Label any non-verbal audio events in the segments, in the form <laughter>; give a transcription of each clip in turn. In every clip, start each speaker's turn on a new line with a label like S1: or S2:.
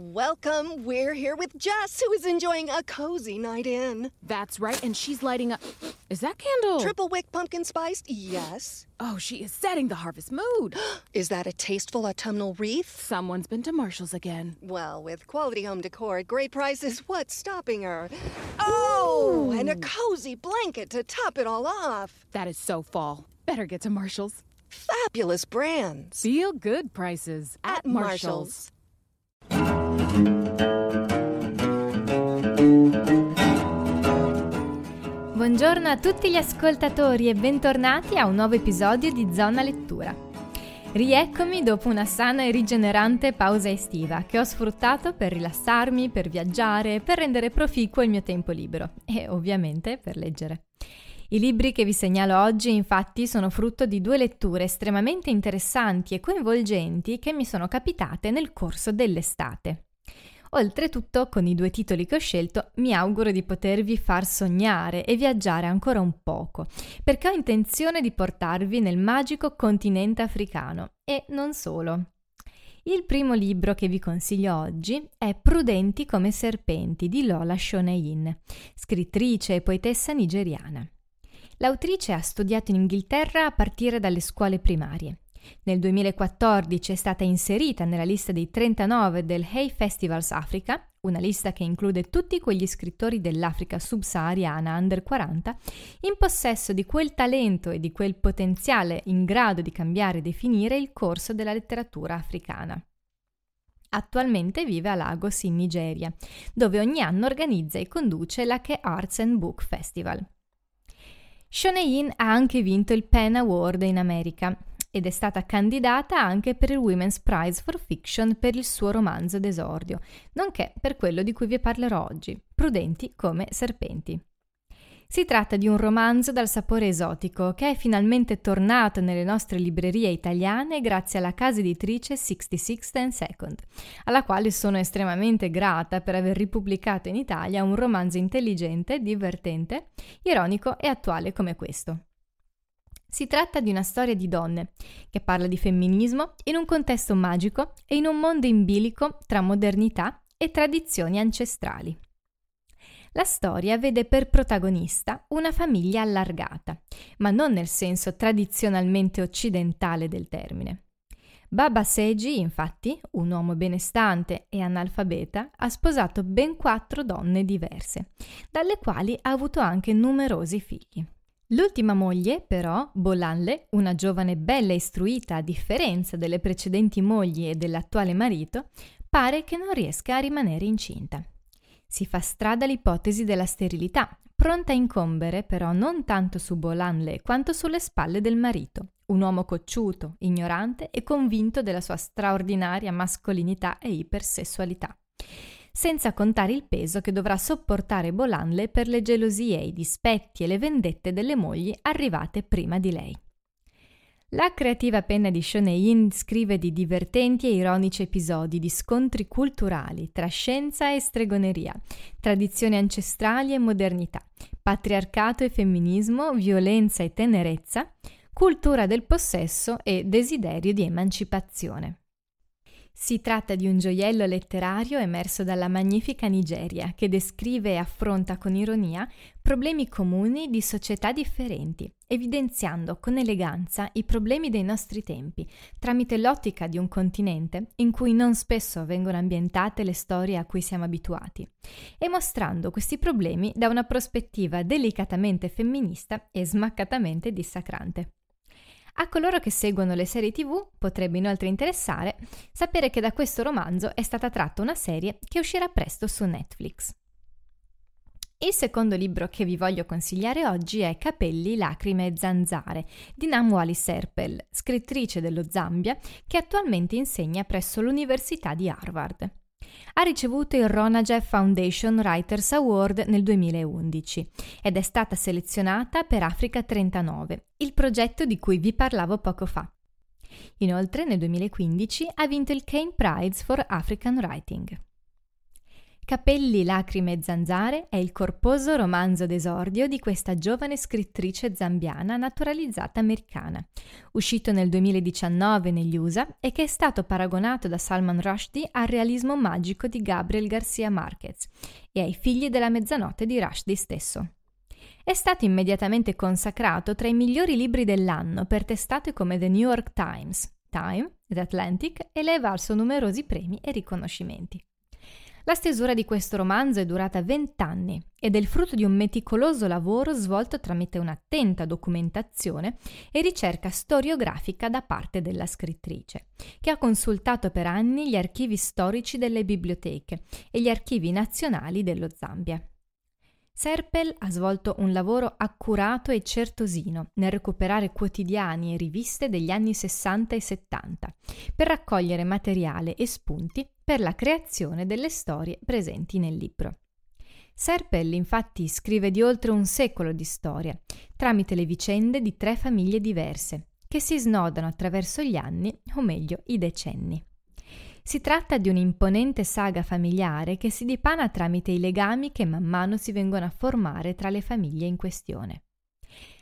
S1: Welcome. We're here with Jess, who is enjoying a cozy night in.
S2: That's right, and she's lighting up. Is that candle?
S1: Triple wick pumpkin spiced? Yes.
S2: Oh, she is setting the harvest mood. <gasps>
S1: Is that a tasteful autumnal wreath?
S2: Someone's been to Marshall's again.
S1: Well, with quality home decor at great prices, what's stopping her? Oh, and a cozy blanket to top it all off.
S2: That is so fall. Better get to Marshall's.
S1: Fabulous brands.
S2: Feel good prices at, Marshall's.
S3: Buongiorno a tutti gli ascoltatori e bentornati a un nuovo episodio di Zona Lettura. Rieccomi dopo una sana e rigenerante pausa estiva che ho sfruttato per rilassarmi, per viaggiare, per rendere proficuo il mio tempo libero e ovviamente per leggere. I libri che vi segnalo oggi infatti sono frutto di due letture estremamente interessanti e coinvolgenti che mi sono capitate nel corso dell'estate. Oltretutto, con i due titoli che ho scelto, mi auguro di potervi far sognare e viaggiare ancora un poco, perché ho intenzione di portarvi nel magico continente africano e non solo. Il primo libro che vi consiglio oggi è Prudenti come serpenti di Lola Shonein, scrittrice e poetessa nigeriana. L'autrice ha studiato in Inghilterra a partire dalle scuole primarie. Nel 2014 è stata inserita nella lista dei 39 del Hay Festivals Africa, una lista che include tutti quegli scrittori dell'Africa subsahariana under 40, in possesso di quel talento e di quel potenziale in grado di cambiare e definire il corso della letteratura africana. Attualmente vive a Lagos in Nigeria, dove ogni anno organizza e conduce la Ke Arts and Book Festival. Shonein ha anche vinto il Penn Award in America ed è stata candidata anche per il Women's Prize for Fiction per il suo romanzo d'esordio, nonché per quello di cui vi parlerò oggi, Prudenti come serpenti. Si tratta di un romanzo dal sapore esotico che è finalmente tornato nelle nostre librerie italiane grazie alla casa editrice 66th and Second, alla quale sono estremamente grata per aver ripubblicato in Italia un romanzo intelligente, divertente, ironico e attuale come questo. Si tratta di una storia di donne, che parla di femminismo in un contesto magico e in un mondo in bilico tra modernità e tradizioni ancestrali. La storia vede per protagonista una famiglia allargata, ma non nel senso tradizionalmente occidentale del termine. Baba Seji, infatti, un uomo benestante e analfabeta, ha sposato ben quattro donne diverse, dalle quali ha avuto anche numerosi figli. L'ultima moglie, però, Bolanle, una giovane bella e istruita a differenza delle precedenti mogli e dell'attuale marito, pare che non riesca a rimanere incinta. Si fa strada l'ipotesi della sterilità, pronta a incombere però non tanto su Bolanle quanto sulle spalle del marito, un uomo cocciuto, ignorante e convinto della sua straordinaria mascolinità e ipersessualità senza contare il peso che dovrà sopportare Bolanle per le gelosie, i dispetti e le vendette delle mogli arrivate prima di lei. La creativa penna di Shonein scrive di divertenti e ironici episodi di scontri culturali tra scienza e stregoneria, tradizioni ancestrali e modernità, patriarcato e femminismo, violenza e tenerezza, cultura del possesso e desiderio di emancipazione. Si tratta di un gioiello letterario emerso dalla magnifica Nigeria che descrive e affronta con ironia problemi comuni di società differenti, evidenziando con eleganza i problemi dei nostri tempi, tramite l'ottica di un continente in cui non spesso vengono ambientate le storie a cui siamo abituati, e mostrando questi problemi da una prospettiva delicatamente femminista e smaccatamente dissacrante. A coloro che seguono le serie tv potrebbe inoltre interessare sapere che da questo romanzo è stata tratta una serie che uscirà presto su Netflix. Il secondo libro che vi voglio consigliare oggi è Capelli, lacrime e zanzare di Namwali Serpel, scrittrice dello Zambia che attualmente insegna presso l'Università di Harvard. Ha ricevuto il Ronagef Foundation Writers Award nel 2011 ed è stata selezionata per Africa 39, il progetto di cui vi parlavo poco fa. Inoltre nel 2015 ha vinto il Kane Prize for African Writing. Capelli, lacrime e zanzare è il corposo romanzo d'esordio di questa giovane scrittrice zambiana naturalizzata americana, uscito nel 2019 negli USA e che è stato paragonato da Salman Rushdie al realismo magico di Gabriel Garcia Marquez e ai figli della mezzanotte di Rushdie stesso. È stato immediatamente consacrato tra i migliori libri dell'anno per testate come The New York Times, Time ed Atlantic e le è valso numerosi premi e riconoscimenti. La stesura di questo romanzo è durata vent'anni ed è il frutto di un meticoloso lavoro svolto tramite un'attenta documentazione e ricerca storiografica da parte della scrittrice, che ha consultato per anni gli archivi storici delle biblioteche e gli archivi nazionali dello Zambia. Serpel ha svolto un lavoro accurato e certosino nel recuperare quotidiani e riviste degli anni 60 e 70 per raccogliere materiale e spunti per la creazione delle storie presenti nel libro. Serpel infatti scrive di oltre un secolo di storia, tramite le vicende di tre famiglie diverse, che si snodano attraverso gli anni, o meglio i decenni. Si tratta di un'imponente saga familiare che si dipana tramite i legami che man mano si vengono a formare tra le famiglie in questione.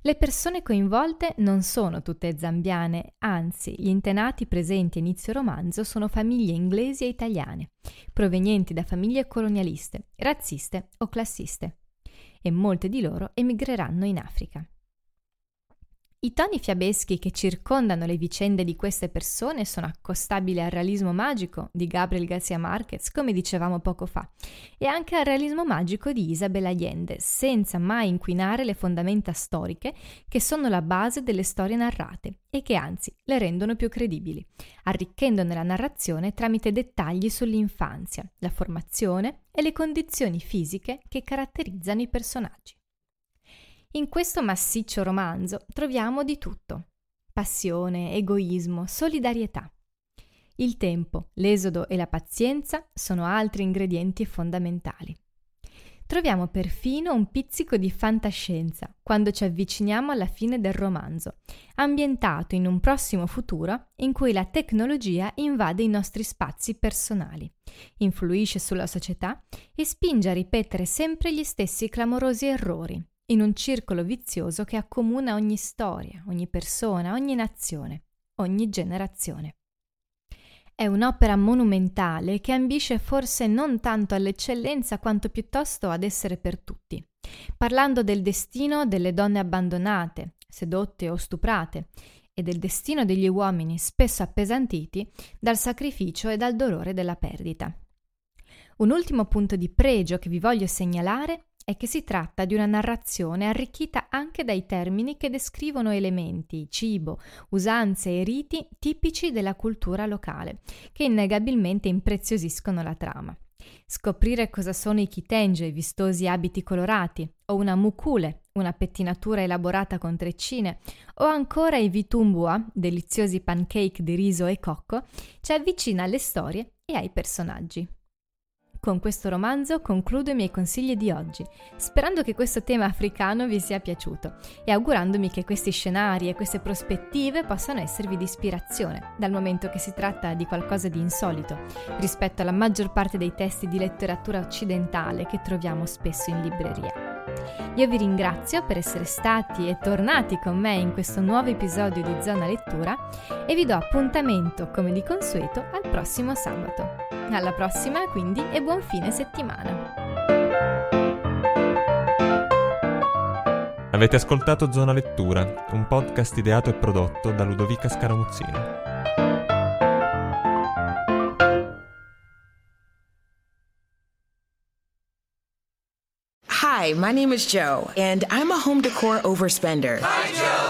S3: Le persone coinvolte non sono tutte zambiane, anzi gli intenati presenti a inizio romanzo sono famiglie inglesi e italiane, provenienti da famiglie colonialiste, razziste o classiste, e molte di loro emigreranno in Africa. I toni fiabeschi che circondano le vicende di queste persone sono accostabili al realismo magico di Gabriel Garcia Marquez, come dicevamo poco fa, e anche al realismo magico di Isabel Allende, senza mai inquinare le fondamenta storiche che sono la base delle storie narrate e che anzi le rendono più credibili, arricchendone la narrazione tramite dettagli sull'infanzia, la formazione e le condizioni fisiche che caratterizzano i personaggi. In questo massiccio romanzo troviamo di tutto. Passione, egoismo, solidarietà. Il tempo, l'esodo e la pazienza sono altri ingredienti fondamentali. Troviamo perfino un pizzico di fantascienza quando ci avviciniamo alla fine del romanzo, ambientato in un prossimo futuro in cui la tecnologia invade i nostri spazi personali, influisce sulla società e spinge a ripetere sempre gli stessi clamorosi errori, in un circolo vizioso che accomuna ogni storia, ogni persona, ogni nazione, ogni generazione. È un'opera monumentale che ambisce forse non tanto all'eccellenza quanto piuttosto ad essere per tutti, parlando del destino delle donne abbandonate, sedotte o stuprate, e del destino degli uomini spesso appesantiti dal sacrificio e dal dolore della perdita. Un ultimo punto di pregio che vi voglio segnalare è che si tratta di una narrazione arricchita anche dai termini che descrivono elementi, cibo, usanze e riti tipici della cultura locale, che innegabilmente impreziosiscono la trama. Scoprire cosa sono i kitenge, i vistosi abiti colorati, o una mukule, una pettinatura elaborata con treccine, o ancora i vitumbua, deliziosi pancake di riso e cocco, ci avvicina alle storie e ai personaggi. Con questo romanzo concludo i miei consigli di oggi, sperando che questo tema africano vi sia piaciuto e augurandomi che questi scenari e queste prospettive possano esservi di ispirazione, dal momento che si tratta di qualcosa di insolito rispetto alla maggior parte dei testi di letteratura occidentale che troviamo spesso in libreria. Io vi ringrazio per essere stati e tornati con me in questo nuovo episodio di Zona Lettura e vi do appuntamento, come di consueto, al prossimo sabato. Alla prossima quindi e buon fine settimana.
S4: Avete ascoltato Zona Lettura, un podcast ideato e prodotto da Ludovica Scaramuzzino.
S5: Hi, my name is Joe, and I'm a home decor overspender.
S6: Hi, Joe!